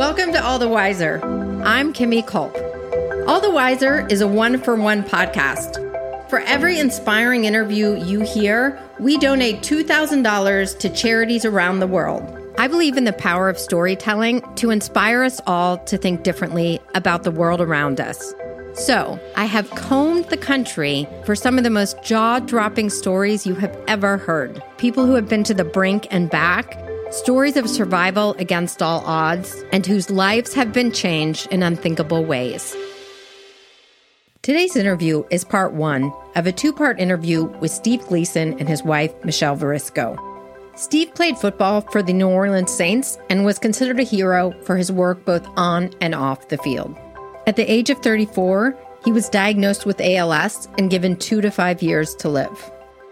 Welcome to All the Wiser. I'm Kimi Culp. All the Wiser is a one for one podcast. For every inspiring interview you hear, we donate $2,000 to charities around the world. I believe in the power of storytelling to inspire us all to think differently about the world around us. So, I have combed the country for some of the most jaw dropping stories you have ever heard. People who have been to the brink and back, stories of survival against all odds, and whose lives have been changed in unthinkable ways. Today's interview is part one of a two part interview with Steve Gleason and his wife, Michelle Varisco. Steve played football for the New Orleans Saints and was considered a hero for his work both on and off the field. At the age of 34, he was diagnosed with ALS and given two to five years to live.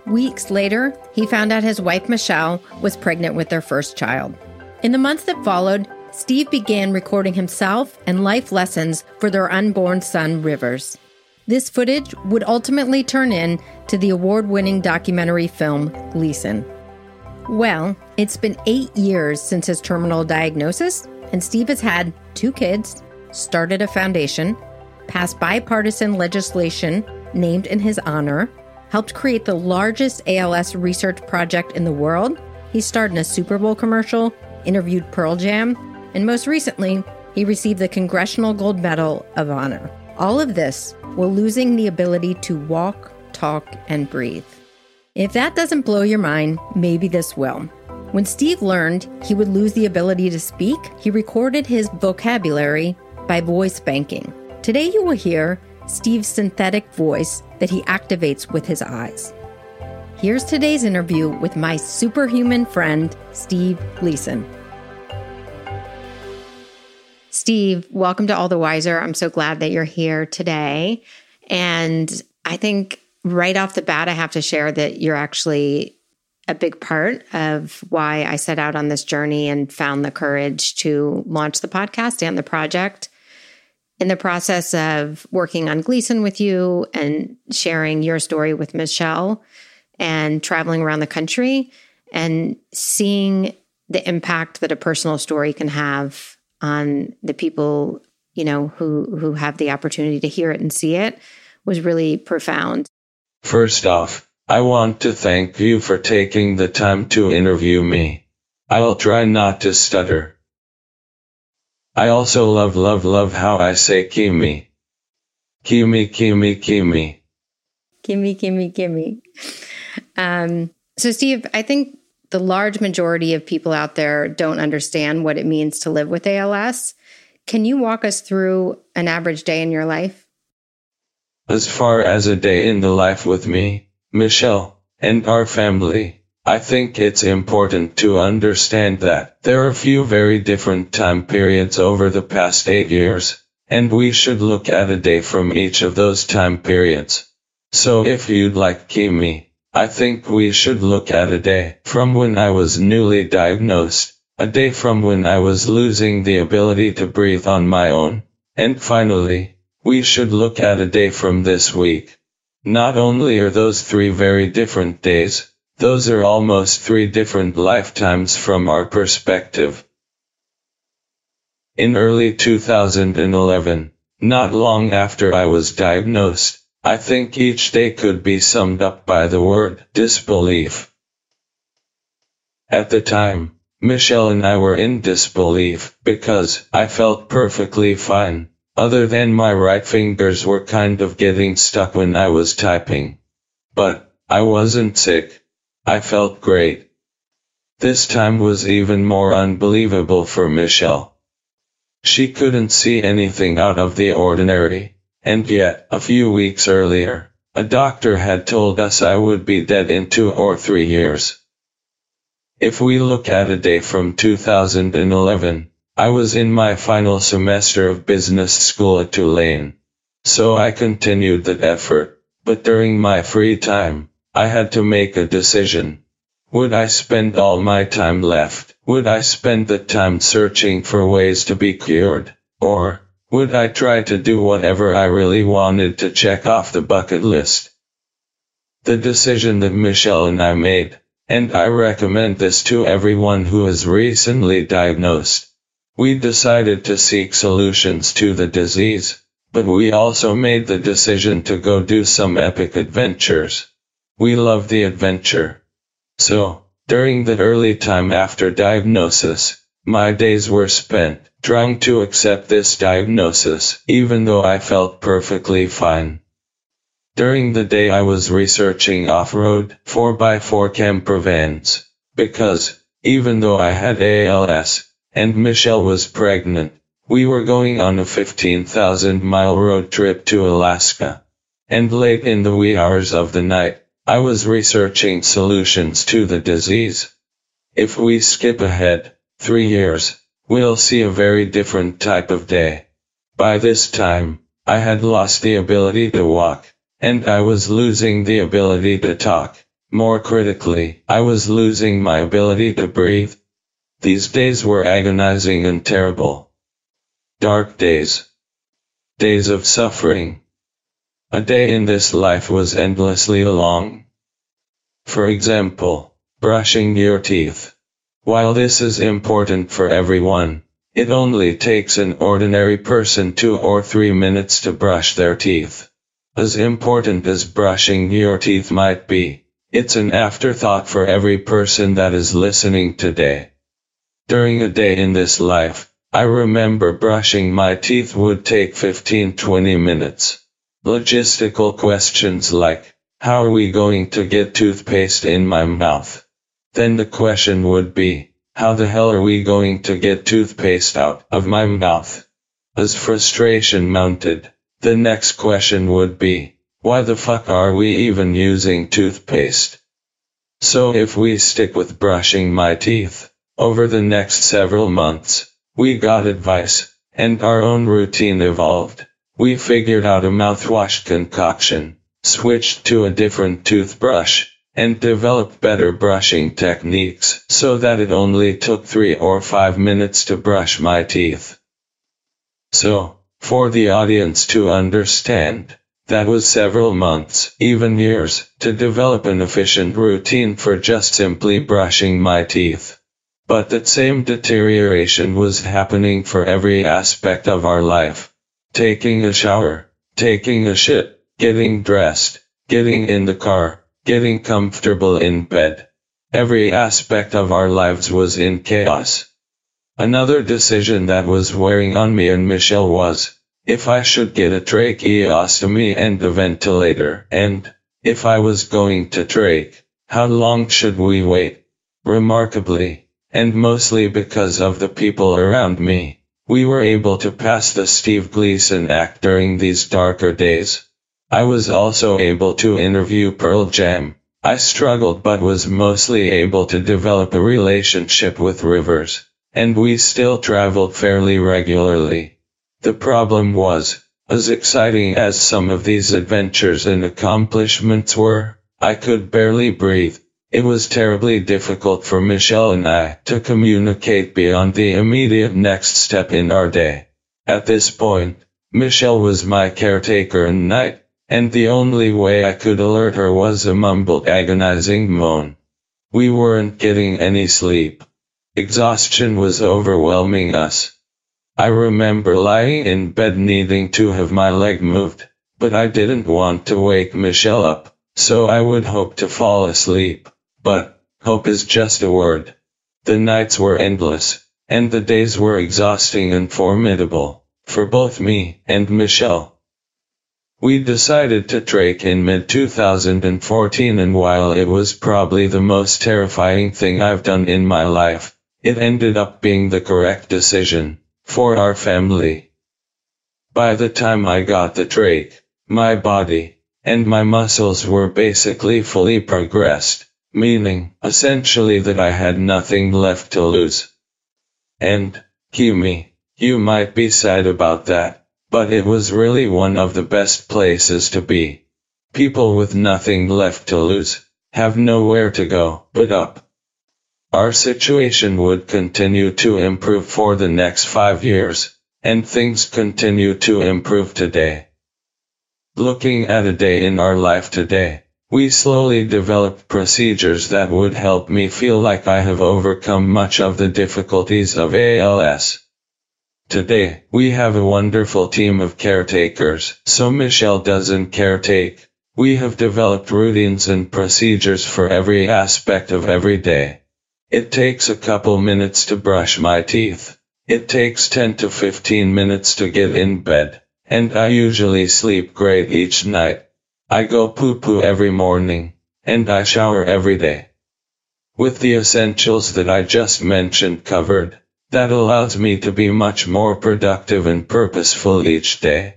Weeks later, he found out his wife Michelle was pregnant with their first child. In the months that followed, Steve began recording himself and life lessons for their unborn son, Rivers. This footage would ultimately turn in to the award winning documentary film Gleason. Well, it's been eight years since his terminal diagnosis, and Steve has had two kids, started a foundation, passed bipartisan legislation named in his honor, helped create the largest ALS research project in the world. He starred in a Super Bowl commercial, interviewed Pearl Jam, and most recently, he received the Congressional Gold Medal of Honor. All of this while losing the ability to walk, talk, and breathe. If that doesn't blow your mind, maybe this will. When Steve learned he would lose the ability to speak, he recorded his vocabulary by voice banking. Today, you will hear Steve's synthetic voice that he activates with his eyes. Here's today's interview with my superhuman friend, Steve Gleason. Steve, welcome to All the Wiser. I'm so glad that you're here today. And I think right off the bat, I have to share that you're actually a big part of why I set out on this journey and found the courage to launch the podcast and the project in the process of working on Gleason with you and sharing your story with Michelle and traveling around the country and seeing the impact that a personal story can have on the people, you know, who who have the opportunity to hear it and see it was really profound. First off, I want to thank you for taking the time to interview me. I'll try not to stutter. I also love love love how I say Kimi. Kimi Kimi Kimi. Kimi Kimi Kimi. Um, so Steve, I think the large majority of people out there don't understand what it means to live with ALS. Can you walk us through an average day in your life? As far as a day in the life with me, Michelle, and our family, I think it's important to understand that there are a few very different time periods over the past eight years, and we should look at a day from each of those time periods. So if you'd like Kimi, I think we should look at a day from when I was newly diagnosed, a day from when I was losing the ability to breathe on my own, and finally, we should look at a day from this week. Not only are those three very different days, those are almost three different lifetimes from our perspective. In early 2011, not long after I was diagnosed, I think each day could be summed up by the word disbelief. At the time, Michelle and I were in disbelief because I felt perfectly fine, other than my right fingers were kind of getting stuck when I was typing. But I wasn't sick. I felt great. This time was even more unbelievable for Michelle. She couldn't see anything out of the ordinary, and yet, a few weeks earlier, a doctor had told us I would be dead in two or three years. If we look at a day from 2011, I was in my final semester of business school at Tulane. So I continued that effort, but during my free time, I had to make a decision. Would I spend all my time left? Would I spend the time searching for ways to be cured? Or, would I try to do whatever I really wanted to check off the bucket list? The decision that Michelle and I made, and I recommend this to everyone who is recently diagnosed. We decided to seek solutions to the disease, but we also made the decision to go do some epic adventures. We love the adventure. So, during the early time after diagnosis, my days were spent trying to accept this diagnosis, even though I felt perfectly fine. During the day I was researching off-road 4x4 camper vans, because, even though I had ALS, and Michelle was pregnant, we were going on a 15,000 mile road trip to Alaska. And late in the wee hours of the night, I was researching solutions to the disease. If we skip ahead, three years, we'll see a very different type of day. By this time, I had lost the ability to walk and I was losing the ability to talk. More critically, I was losing my ability to breathe. These days were agonizing and terrible. Dark days. Days of suffering. A day in this life was endlessly long. For example, brushing your teeth. While this is important for everyone, it only takes an ordinary person two or three minutes to brush their teeth. As important as brushing your teeth might be, it's an afterthought for every person that is listening today. During a day in this life, I remember brushing my teeth would take 15-20 minutes. Logistical questions like, how are we going to get toothpaste in my mouth? Then the question would be, how the hell are we going to get toothpaste out of my mouth? As frustration mounted, the next question would be, why the fuck are we even using toothpaste? So if we stick with brushing my teeth, over the next several months, we got advice, and our own routine evolved. We figured out a mouthwash concoction, switched to a different toothbrush, and developed better brushing techniques so that it only took three or five minutes to brush my teeth. So, for the audience to understand. That was several months, even years, to develop an efficient routine for just simply brushing my teeth. But that same deterioration was happening for every aspect of our life. Taking a shower, taking a shit, getting dressed, getting in the car, getting comfortable in bed. Every aspect of our lives was in chaos. Another decision that was wearing on me and Michelle was, if I should get a tracheostomy and a ventilator, and, if I was going to trach, how long should we wait? Remarkably, and mostly because of the people around me, we were able to pass the Steve Gleason Act during these darker days. I was also able to interview Pearl Jam. I struggled but was mostly able to develop a relationship with Rivers and we still traveled fairly regularly. The problem was, as exciting as some of these adventures and accomplishments were, I could barely breathe. It was terribly difficult for Michelle and I to communicate beyond the immediate next step in our day. At this point, Michelle was my caretaker and night, and the only way I could alert her was a mumbled agonizing moan. We weren't getting any sleep. Exhaustion was overwhelming us. I remember lying in bed needing to have my leg moved, but I didn't want to wake Michelle up, so I would hope to fall asleep. But, hope is just a word. The nights were endless, and the days were exhausting and formidable, for both me and Michelle. We decided to trach in mid-2014 and while it was probably the most terrifying thing I've done in my life, it ended up being the correct decision for our family. By the time I got the trach, my body and my muscles were basically fully progressed, meaning, essentially that I had nothing left to lose. And, Kimi, you might be sad about that, but it was really one of the best places to be. People with nothing left to lose, have nowhere to go but up. Our situation would continue to improve for the next five years, and things continue to improve today. Looking at a day in our life today, we slowly developed procedures that would help me feel like I have overcome much of the difficulties of ALS. Today, we have a wonderful team of caretakers, so Michelle doesn't caretake. We have developed routines and procedures for every aspect of every day. It takes a couple minutes to brush my teeth. It takes 10 to 15 minutes to get in bed, and I usually sleep great each night. I go poo-poo every morning, and I shower every day. With the essentials that I just mentioned covered, that allows me to be much more productive and purposeful each day.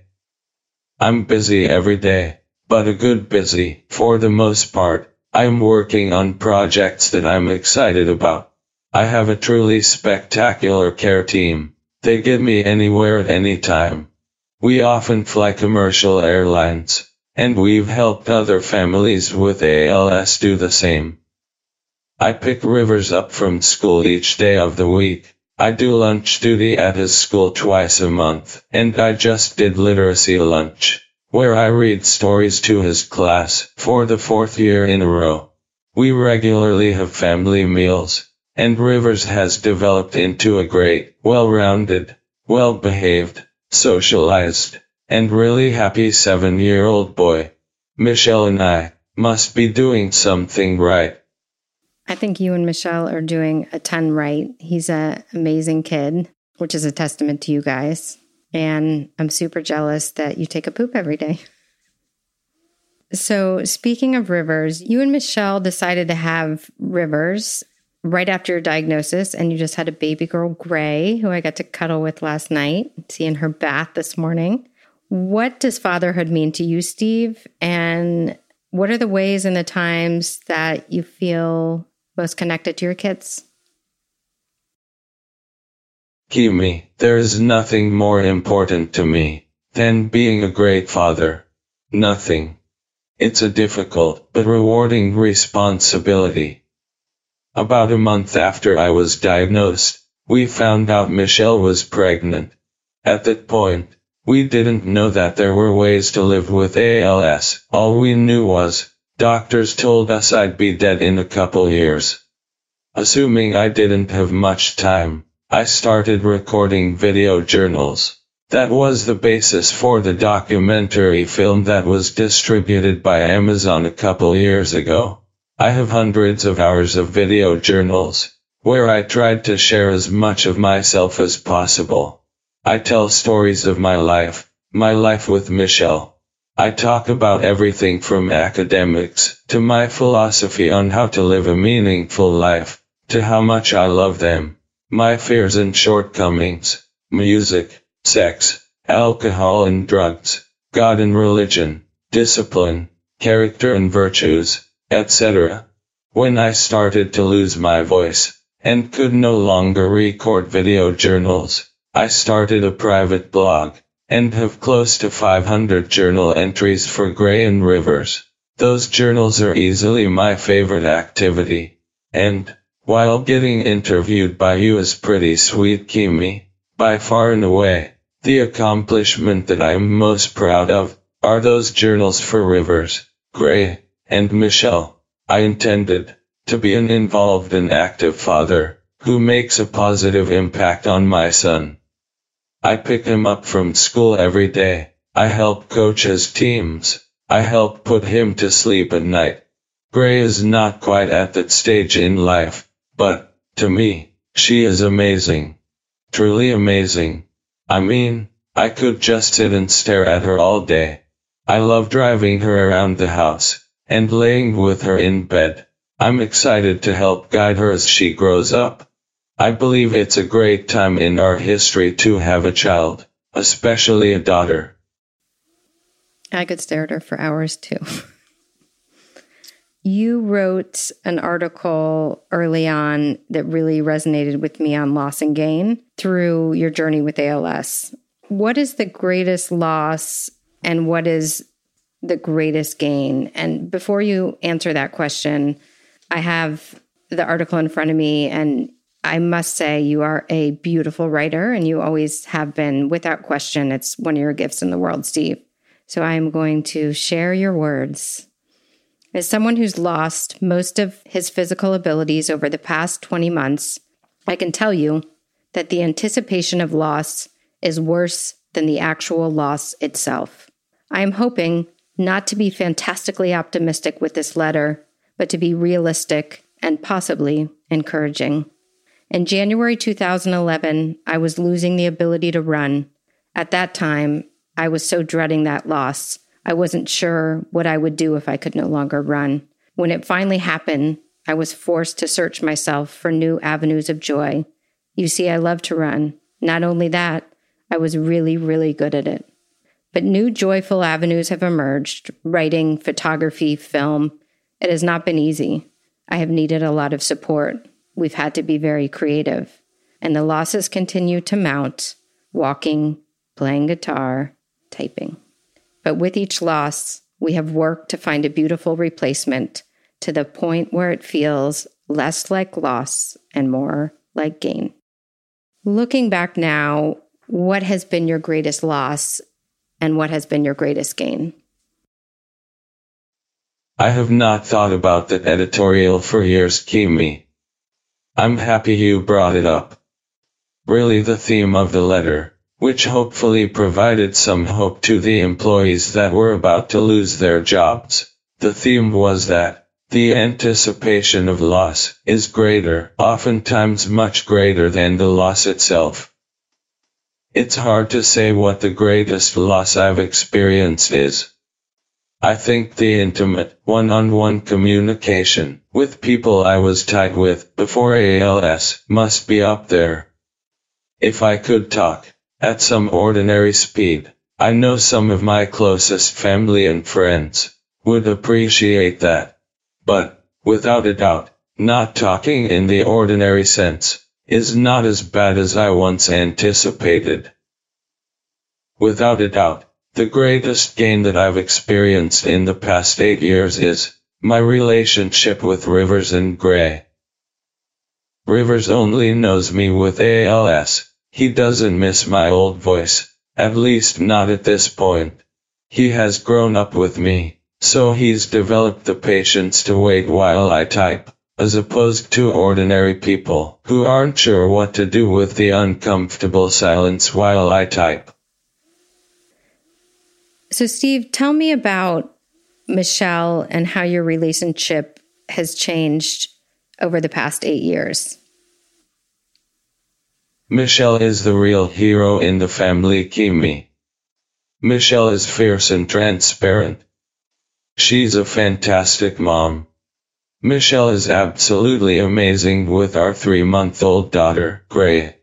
I'm busy every day, but a good busy, for the most part, I'm working on projects that I'm excited about. I have a truly spectacular care team. They get me anywhere at any time. We often fly commercial airlines, and we've helped other families with ALS do the same. I pick Rivers up from school each day of the week. I do lunch duty at his school twice a month, and I just did literacy lunch where I read stories to his class for the fourth year in a row. We regularly have family meals, and Rivers has developed into a great, well-rounded, well-behaved, socialized, and really happy seven-year-old boy. Michelle and I must be doing something right. I think you and Michelle are doing a ton right. He's an amazing kid, which is a testament to you guys. And I'm super jealous that you take a poop every day. So, speaking of Rivers, you and Michelle decided to have Rivers right after your diagnosis, and you just had a baby girl, Gray, who I got to cuddle with last night, seeing her bath this morning. What does fatherhood mean to you, Steve? And what are the ways and the times that you feel most connected to your kids? Kimi, there is nothing more important to me than being a great father. Nothing. It's a difficult but rewarding responsibility. About a month after I was diagnosed, we found out Michelle was pregnant. At that point, we didn't know that there were ways to live with ALS. All we knew was, doctors told us I'd be dead in a couple years. Assuming I didn't have much time, I started recording video journals. That was the basis for the documentary film that was distributed by Amazon a couple years ago. I have hundreds of hours of video journals, where I tried to share as much of myself as possible. I tell stories of my life, my life with Michelle. I talk about everything from academics, to my philosophy on how to live a meaningful life, to how much I love them. My fears and shortcomings, music, sex, alcohol and drugs, God and religion, discipline, character and virtues, etc. When I started to lose my voice, and could no longer record video journals, I started a private blog, and have close to 500 journal entries for Gray and Rivers. Those journals are easily my favorite activity, and, while getting interviewed by you is pretty sweet Kimi, by far and away, the accomplishment that I'm most proud of, are those journals for Rivers, Gray, and Michelle. I intended to be an involved and active father, who makes a positive impact on my son. I pick him up from school every day. I help coach his teams. I help put him to sleep at night. Gray is not quite at that stage in life, but, to me, she is amazing. Truly amazing. I mean, I could just sit and stare at her all day. I love driving her around the house, and laying with her in bed. I'm excited to help guide her as she grows up. I believe it's a great time in our history to have a child, especially a daughter. I could stare at her for hours too. You wrote an article early on that really resonated with me on loss and gain through your journey with ALS. What is the greatest loss and what is the greatest gain? And before you answer that question, I have the article in front of me and I must say, you are a beautiful writer and you always have been, without question. It's one of your gifts in the world, Steve. So I am going to share your words. As someone who's lost most of his physical abilities over the past 20 months, I can tell you that the anticipation of loss is worse than the actual loss itself. I am hoping not to be fantastically optimistic with this letter, but to be realistic and possibly encouraging. In January 2011, I was losing the ability to run. At that time, I was so dreading that loss. I wasn't sure what I would do if I could no longer run. When it finally happened, I was forced to search myself for new avenues of joy. You see, I love to run. Not only that, I was really, really good at it. But new joyful avenues have emerged writing, photography, film. It has not been easy. I have needed a lot of support we've had to be very creative. And the losses continue to mount walking, playing guitar, typing. But with each loss, we have worked to find a beautiful replacement to the point where it feels less like loss and more like gain. Looking back now, what has been your greatest loss and what has been your greatest gain? I have not thought about that editorial for years, Kimi. I'm happy you brought it up. Really the theme of the letter, which hopefully provided some hope to the employees that were about to lose their jobs. The theme was that the anticipation of loss is greater, oftentimes much greater than the loss itself. It's hard to say what the greatest loss I've experienced is. I think the intimate, one-on-one communication with people I was tight with before ALS must be up there. If I could talk at some ordinary speed, I know some of my closest family and friends would appreciate that. But, without a doubt, not talking in the ordinary sense is not as bad as I once anticipated. Without a doubt, the greatest gain that I've experienced in the past eight years is my relationship with Rivers and Gray. Rivers only knows me with ALS. He doesn't miss my old voice, at least not at this point. He has grown up with me, so he's developed the patience to wait while I type, as opposed to ordinary people who aren't sure what to do with the uncomfortable silence while I type. So, Steve, tell me about Michelle and how your relationship has changed over the past eight years. Michelle is the real hero in the family, Kimi. Michelle is fierce and transparent. She's a fantastic mom. Michelle is absolutely amazing with our three month old daughter, Gray.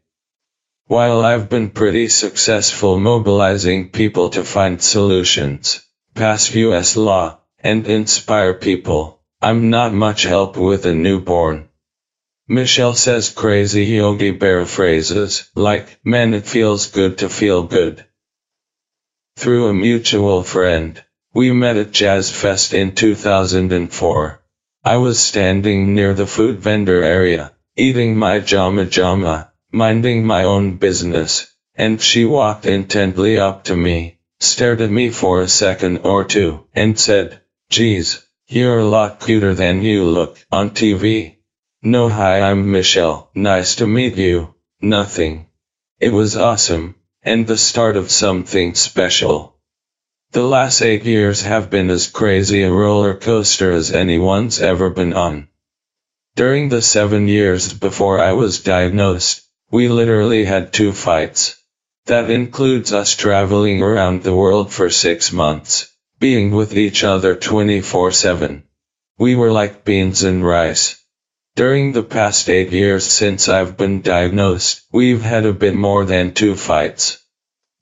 While I've been pretty successful mobilizing people to find solutions, pass US law, and inspire people, I'm not much help with a newborn. Michelle says crazy Yogi Bear phrases, like, man it feels good to feel good. Through a mutual friend, we met at Jazz Fest in 2004. I was standing near the food vendor area, eating my jama jama, minding my own business, and she walked intently up to me, stared at me for a second or two, and said, Geez, you're a lot cuter than you look on TV. No hi I'm Michelle, nice to meet you, nothing. It was awesome, and the start of something special. The last eight years have been as crazy a roller coaster as anyone's ever been on. During the seven years before I was diagnosed, we literally had two fights. That includes us traveling around the world for six months, being with each other 24-7. We were like beans and rice. During the past eight years since I've been diagnosed, we've had a bit more than two fights.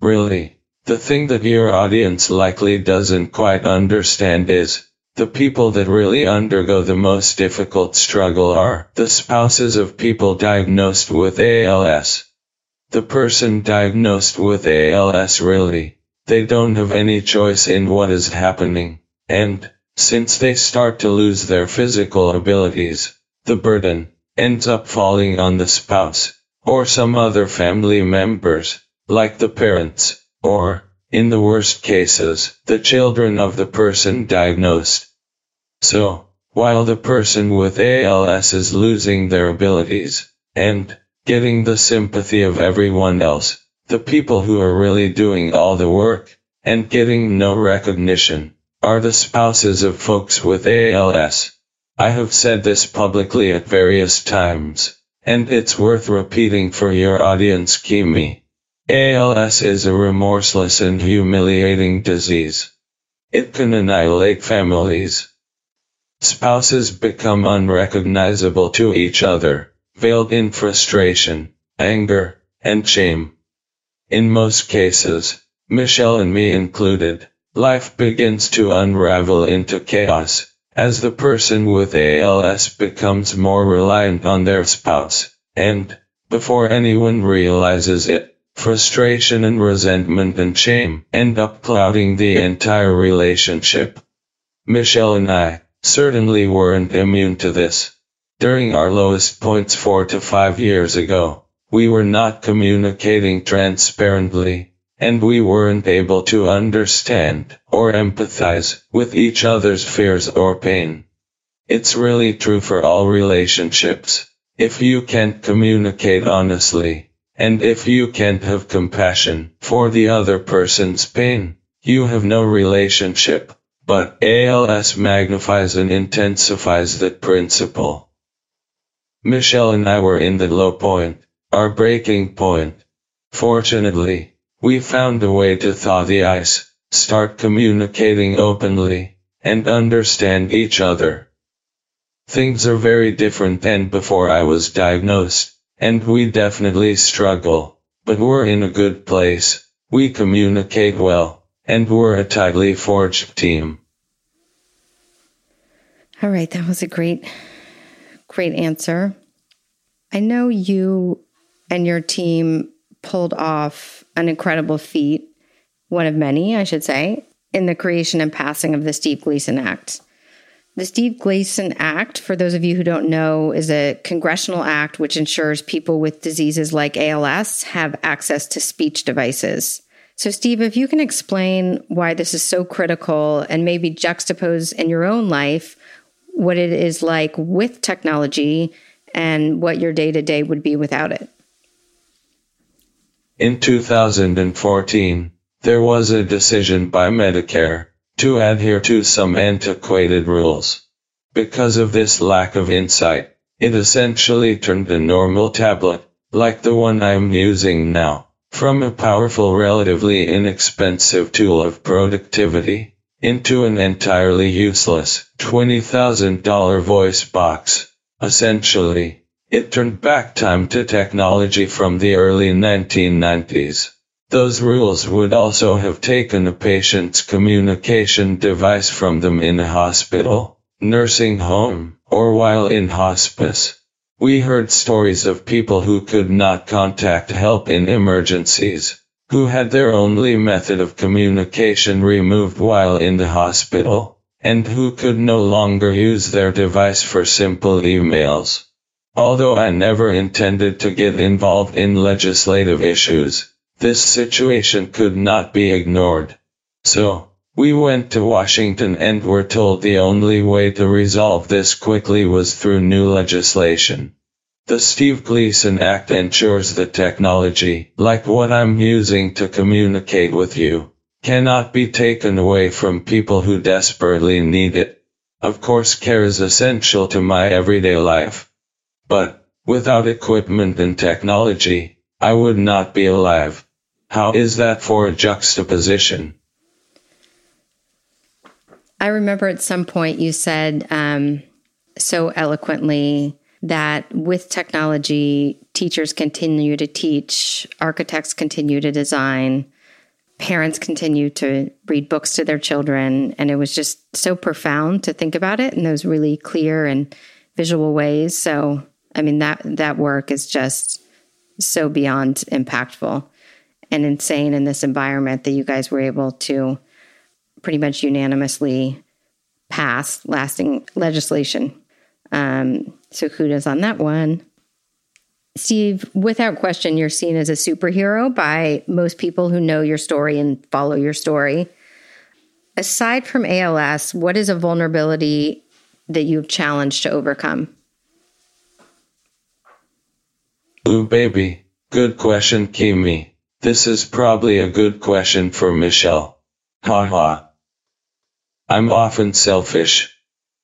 Really, the thing that your audience likely doesn't quite understand is, The people that really undergo the most difficult struggle are the spouses of people diagnosed with ALS. The person diagnosed with ALS really, they don't have any choice in what is happening, and, since they start to lose their physical abilities, the burden ends up falling on the spouse, or some other family members, like the parents, or, in the worst cases, the children of the person diagnosed. So, while the person with ALS is losing their abilities, and, getting the sympathy of everyone else, the people who are really doing all the work, and getting no recognition, are the spouses of folks with ALS. I have said this publicly at various times, and it's worth repeating for your audience Kimi. ALS is a remorseless and humiliating disease. It can annihilate families. Spouses become unrecognizable to each other veiled in frustration, anger, and shame. In most cases, Michelle and me included, life begins to unravel into chaos, as the person with ALS becomes more reliant on their spouse, and, before anyone realizes it, frustration and resentment and shame end up clouding the entire relationship. Michelle and I certainly weren't immune to this. During our lowest points four to five years ago, we were not communicating transparently, and we weren't able to understand or empathize with each other's fears or pain. It's really true for all relationships. If you can't communicate honestly, and if you can't have compassion for the other person's pain, you have no relationship. But ALS magnifies and intensifies that principle. Michelle and I were in the low point, our breaking point. Fortunately, we found a way to thaw the ice, start communicating openly, and understand each other. Things are very different than before I was diagnosed, and we definitely struggle, but we're in a good place, we communicate well, and we're a tightly forged team. All right, that was a great Great answer. I know you and your team pulled off an incredible feat, one of many, I should say, in the creation and passing of the Steve Gleason Act. The Steve Gleason Act, for those of you who don't know, is a congressional act which ensures people with diseases like ALS have access to speech devices. So, Steve, if you can explain why this is so critical and maybe juxtapose in your own life what it is like with technology and what your day to day would be without it. In 2014, there was a decision by Medicare to adhere to some antiquated rules. Because of this lack of insight, it essentially turned a normal tablet, like the one I'm using now, from a powerful relatively inexpensive tool of productivity into an entirely useless $20,000 voice box. Essentially, it turned back time to technology from the early 1990s. Those rules would also have taken a patient's communication device from them in a hospital, nursing home, or while in hospice. We heard stories of people who could not contact help in emergencies, who had their only method of communication removed while in the hospital, and who could no longer use their device for simple emails. Although I never intended to get involved in legislative issues, this situation could not be ignored. So, we went to Washington and were told the only way to resolve this quickly was through new legislation. The Steve Gleason Act ensures that technology, like what I'm using to communicate with you, cannot be taken away from people who desperately need it. Of course care is essential to my everyday life. But, without equipment and technology, I would not be alive. How is that for a juxtaposition? I remember at some point you said um, so eloquently that with technology, teachers continue to teach, architects continue to design, parents continue to read books to their children. And it was just so profound to think about it in those really clear and visual ways. So, I mean, that, that work is just so beyond impactful and insane in this environment that you guys were able to pretty much unanimously pass lasting legislation. Um, so kudos on that one. Steve, without question, you're seen as a superhero by most people who know your story and follow your story. Aside from ALS, what is a vulnerability that you've challenged to overcome? Ooh, baby. Good question, Kimi. This is probably a good question for Michelle. Haha. I'm often selfish.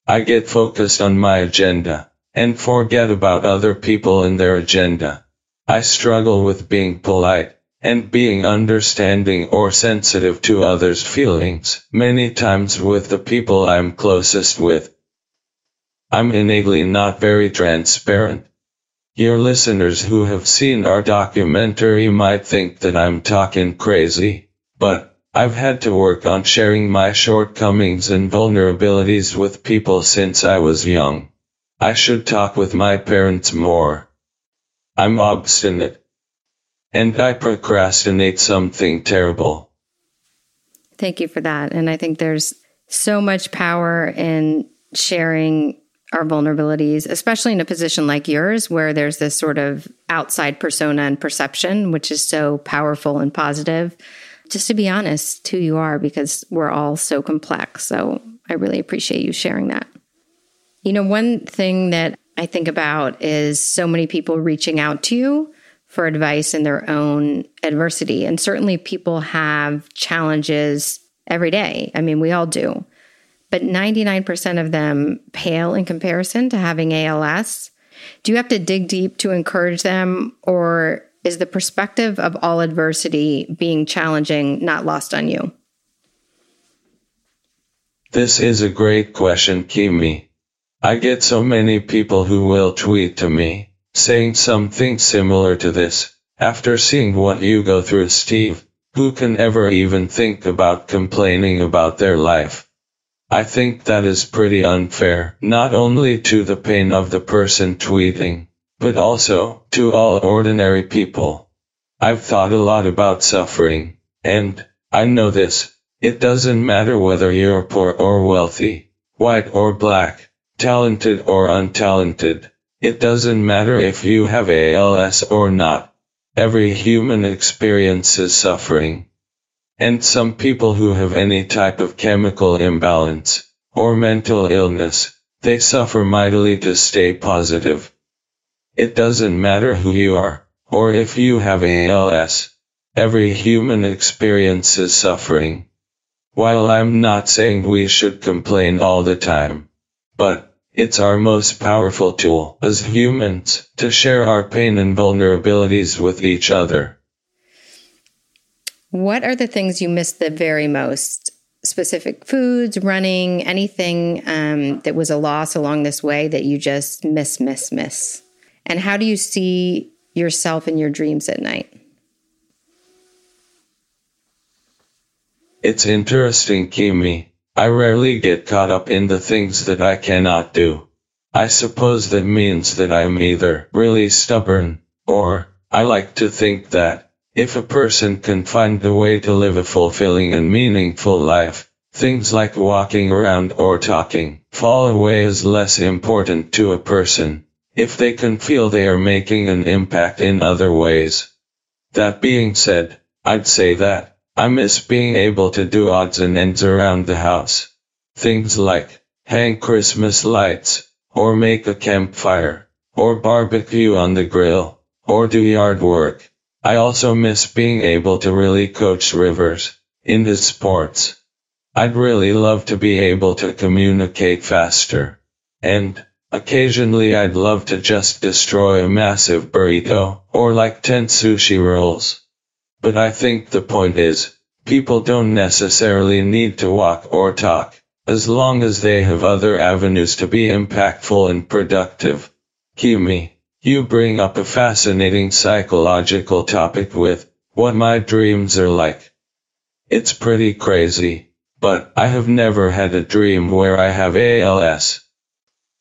I get focused on my agenda and forget about other people and their agenda. I struggle with being polite and being understanding or sensitive to others' feelings, many times with the people I'm closest with. I'm innately not very transparent. Your listeners who have seen our documentary might think that I'm talking crazy, but I've had to work on sharing my shortcomings and vulnerabilities with people since I was young. I should talk with my parents more. I'm obstinate. And I procrastinate something terrible. Thank you for that. And I think there's so much power in sharing our vulnerabilities, especially in a position like yours, where there's this sort of outside persona and perception, which is so powerful and positive. Just to be honest, who you are, because we're all so complex. So I really appreciate you sharing that. You know, one thing that I think about is so many people reaching out to you for advice in their own adversity. And certainly people have challenges every day. I mean, we all do. But 99% of them pale in comparison to having ALS. Do you have to dig deep to encourage them, or is the perspective of all adversity being challenging not lost on you? This is a great question, Kimi. I get so many people who will tweet to me, saying something similar to this. After seeing what you go through, Steve, who can ever even think about complaining about their life? I think that is pretty unfair, not only to the pain of the person tweeting, but also to all ordinary people. I've thought a lot about suffering, and I know this. It doesn't matter whether you're poor or wealthy, white or black, talented or untalented. It doesn't matter if you have ALS or not. Every human experiences suffering. And some people who have any type of chemical imbalance or mental illness, they suffer mightily to stay positive. It doesn't matter who you are or if you have ALS. Every human experiences suffering. While I'm not saying we should complain all the time, but it's our most powerful tool as humans to share our pain and vulnerabilities with each other. What are the things you miss the very most? Specific foods, running, anything um, that was a loss along this way that you just miss, miss, miss? And how do you see yourself in your dreams at night? It's interesting, Kimi. I rarely get caught up in the things that I cannot do. I suppose that means that I'm either really stubborn, or I like to think that if a person can find the way to live a fulfilling and meaningful life, things like walking around or talking fall away as less important to a person, if they can feel they are making an impact in other ways. That being said, I'd say that I miss being able to do odds and ends around the house. Things like hang Christmas lights, or make a campfire, or barbecue on the grill, or do yard work. I also miss being able to really coach Rivers in his sports. I'd really love to be able to communicate faster. And occasionally I'd love to just destroy a massive burrito, or like 10 sushi rolls. But I think the point is, people don't necessarily need to walk or talk, as long as they have other avenues to be impactful and productive. Kimi, you bring up a fascinating psychological topic with what my dreams are like. It's pretty crazy, but I have never had a dream where I have ALS.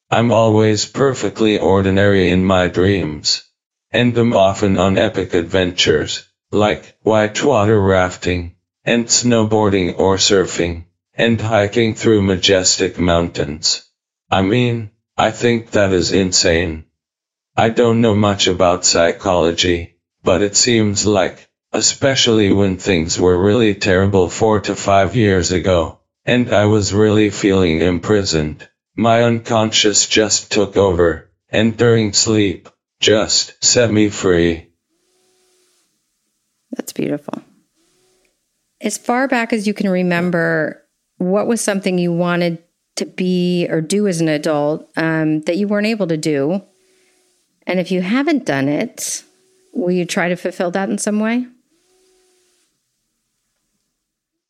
I'm always perfectly ordinary in my dreams, and am often on epic adventures, like whitewater rafting, and snowboarding or surfing, and hiking through majestic mountains. I mean, I think that is insane. I don't know much about psychology, but it seems like, especially when things were really terrible four to five years ago, and I was really feeling imprisoned, my unconscious just took over, and during sleep, just set me free. That's beautiful. As far back as you can remember, what was something you wanted to be or do as an adult um, that you weren't able to do? And if you haven't done it, will you try to fulfill that in some way?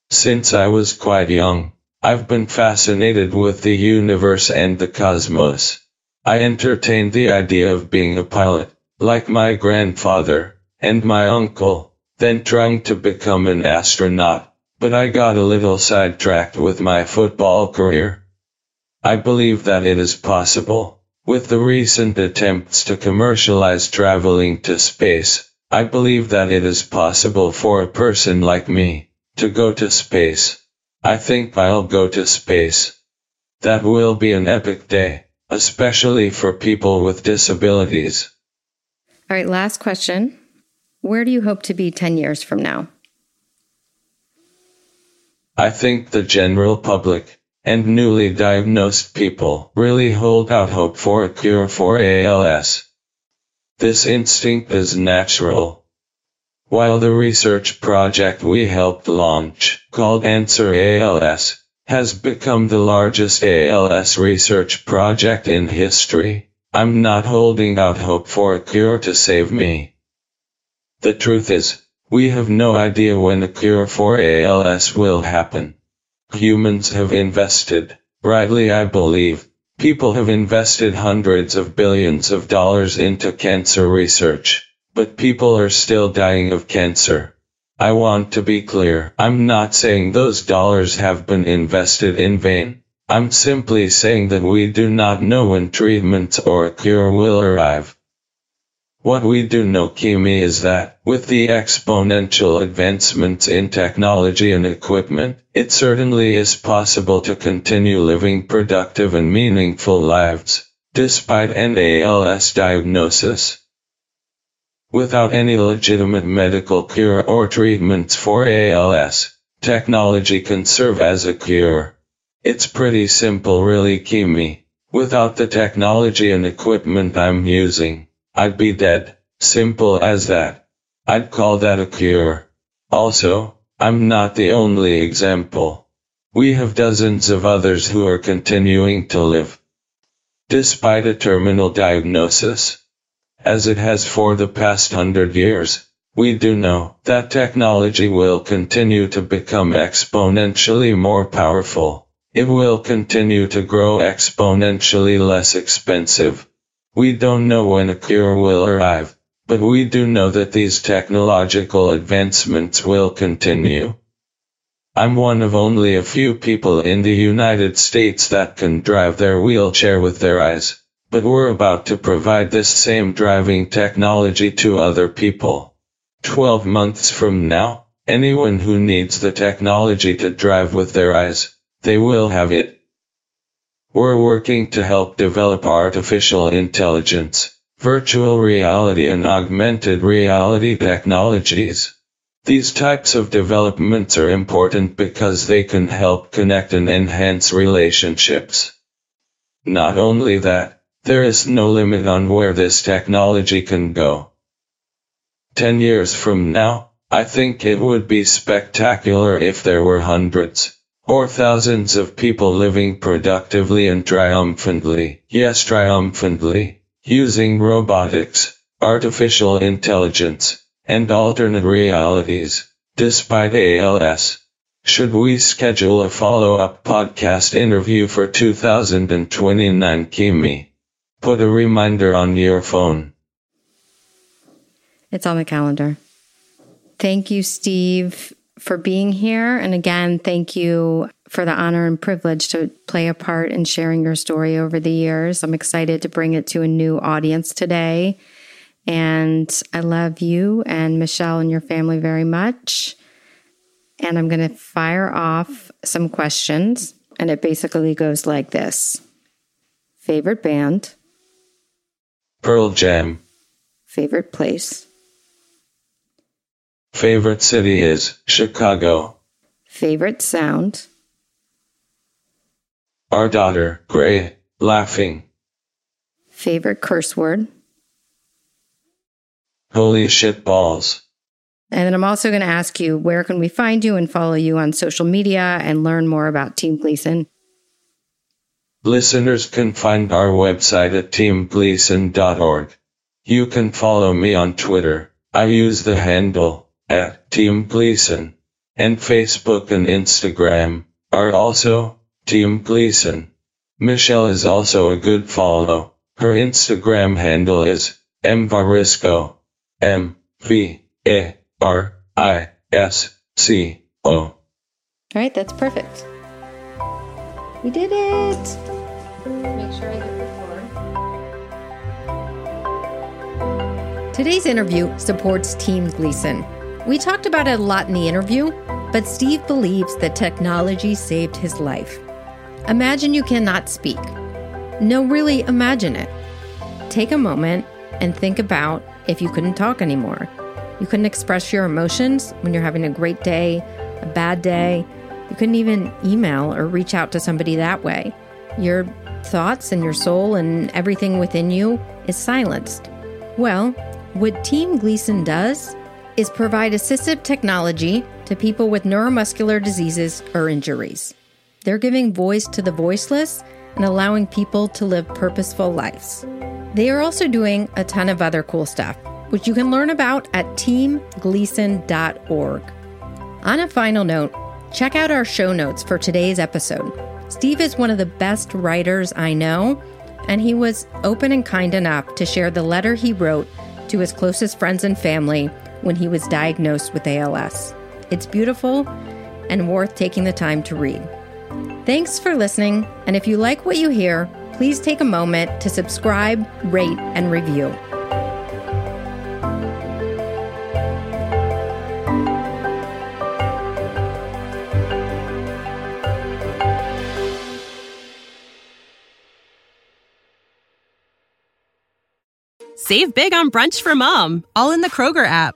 Since I was quite young, I've been fascinated with the universe and the cosmos. I entertained the idea of being a pilot, like my grandfather and my uncle then trying to become an astronaut, but I got a little sidetracked with my football career. I believe that it is possible. With the recent attempts to commercialize traveling to space, I believe that it is possible for a person like me to go to space. I think I'll go to space. That will be an epic day, especially for people with disabilities. All right, last question. Where do you hope to be 10 years from now? I think the general public and newly diagnosed people really hold out hope for a cure for ALS. This instinct is natural. While the research project we helped launch, called Answer ALS, has become the largest ALS research project in history, I'm not holding out hope for a cure to save me. The truth is, we have no idea when a cure for ALS will happen. Humans have invested, rightly I believe, people have invested hundreds of billions of dollars into cancer research, but people are still dying of cancer. I want to be clear, I'm not saying those dollars have been invested in vain. I'm simply saying that we do not know when treatment or a cure will arrive. What we do know, Kimi, is that, with the exponential advancements in technology and equipment, it certainly is possible to continue living productive and meaningful lives, despite an ALS diagnosis. Without any legitimate medical cure or treatments for ALS, technology can serve as a cure. It's pretty simple really Kimi. Without the technology and equipment I'm using, I'd be dead. Simple as that. I'd call that a cure. Also, I'm not the only example. We have dozens of others who are continuing to live. Despite a terminal diagnosis, as it has for the past hundred years, we do know that technology will continue to become exponentially more powerful. It will continue to grow exponentially less expensive. We don't know when a cure will arrive, but we do know that these technological advancements will continue. I'm one of only a few people in the United States that can drive their wheelchair with their eyes, but we're about to provide this same driving technology to other people. 12 months from now, anyone who needs the technology to drive with their eyes, they will have it. We're working to help develop artificial intelligence, virtual reality and augmented reality technologies. These types of developments are important because they can help connect and enhance relationships. Not only that, there is no limit on where this technology can go. Ten years from now, I think it would be spectacular if there were hundreds, or thousands of people living productively and triumphantly, yes triumphantly, using robotics, artificial intelligence, and alternate realities, despite ALS. Should we schedule a follow-up podcast interview for 2029 Kimi? Put a reminder on your phone. It's on the calendar. Thank you, Steve for being here. And again, thank you for the honor and privilege to play a part in sharing your story over the years. I'm excited to bring it to a new audience today. And I love you and Michelle and your family very much. And I'm going to fire off some questions. And it basically goes like this Favorite band? Pearl Jam. Favorite place? Favorite city is Chicago. Favorite sound? Our daughter, Gray, laughing. Favorite curse word? Holy shit balls. And then I'm also going to ask you where can we find you and follow you on social media and learn more about Team Gleason? Listeners can find our website at teamgleason.org. You can follow me on Twitter. I use the handle at Team Gleason. And Facebook and Instagram are also Team Gleason. Michelle is also a good follow. Her Instagram handle is mvarisco. M V A R I S C O. All right, that's perfect. We did it. Make sure I hit record. Today's interview supports Team Gleason. We talked about it a lot in the interview, but Steve believes that technology saved his life. Imagine you cannot speak. No, really, imagine it. Take a moment and think about if you couldn't talk anymore. You couldn't express your emotions when you're having a great day, a bad day. You couldn't even email or reach out to somebody that way. Your thoughts and your soul and everything within you is silenced. Well, what Team Gleason does is provide assistive technology to people with neuromuscular diseases or injuries. They're giving voice to the voiceless and allowing people to live purposeful lives. They are also doing a ton of other cool stuff, which you can learn about at teamgleason.org. On a final note, check out our show notes for today's episode. Steve is one of the best writers I know, and he was open and kind enough to share the letter he wrote to his closest friends and family when he was diagnosed with ALS. It's beautiful and worth taking the time to read. Thanks for listening, and if you like what you hear, please take a moment to subscribe, rate, and review. Save big on brunch for mom, all in the Kroger app.